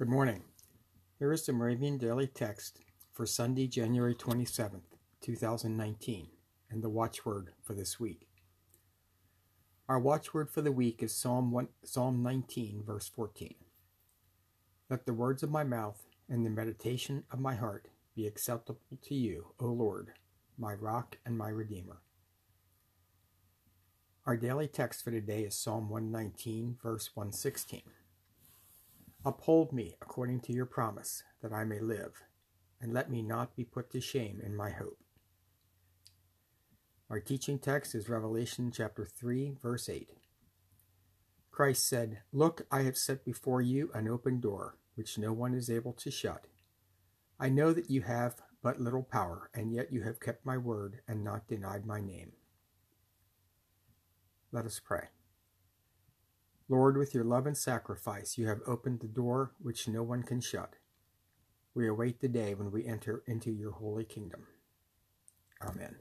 Good morning. Here is the Moravian Daily Text for Sunday, January 27th, 2019, and the watchword for this week. Our watchword for the week is Psalm, 1, Psalm 19, verse 14. Let the words of my mouth and the meditation of my heart be acceptable to you, O Lord, my rock and my redeemer. Our daily text for today is Psalm 119, verse 116. Uphold me according to your promise, that I may live, and let me not be put to shame in my hope. Our teaching text is Revelation chapter 3, verse 8. Christ said, Look, I have set before you an open door, which no one is able to shut. I know that you have but little power, and yet you have kept my word and not denied my name. Let us pray. Lord, with your love and sacrifice, you have opened the door which no one can shut. We await the day when we enter into your holy kingdom. Amen.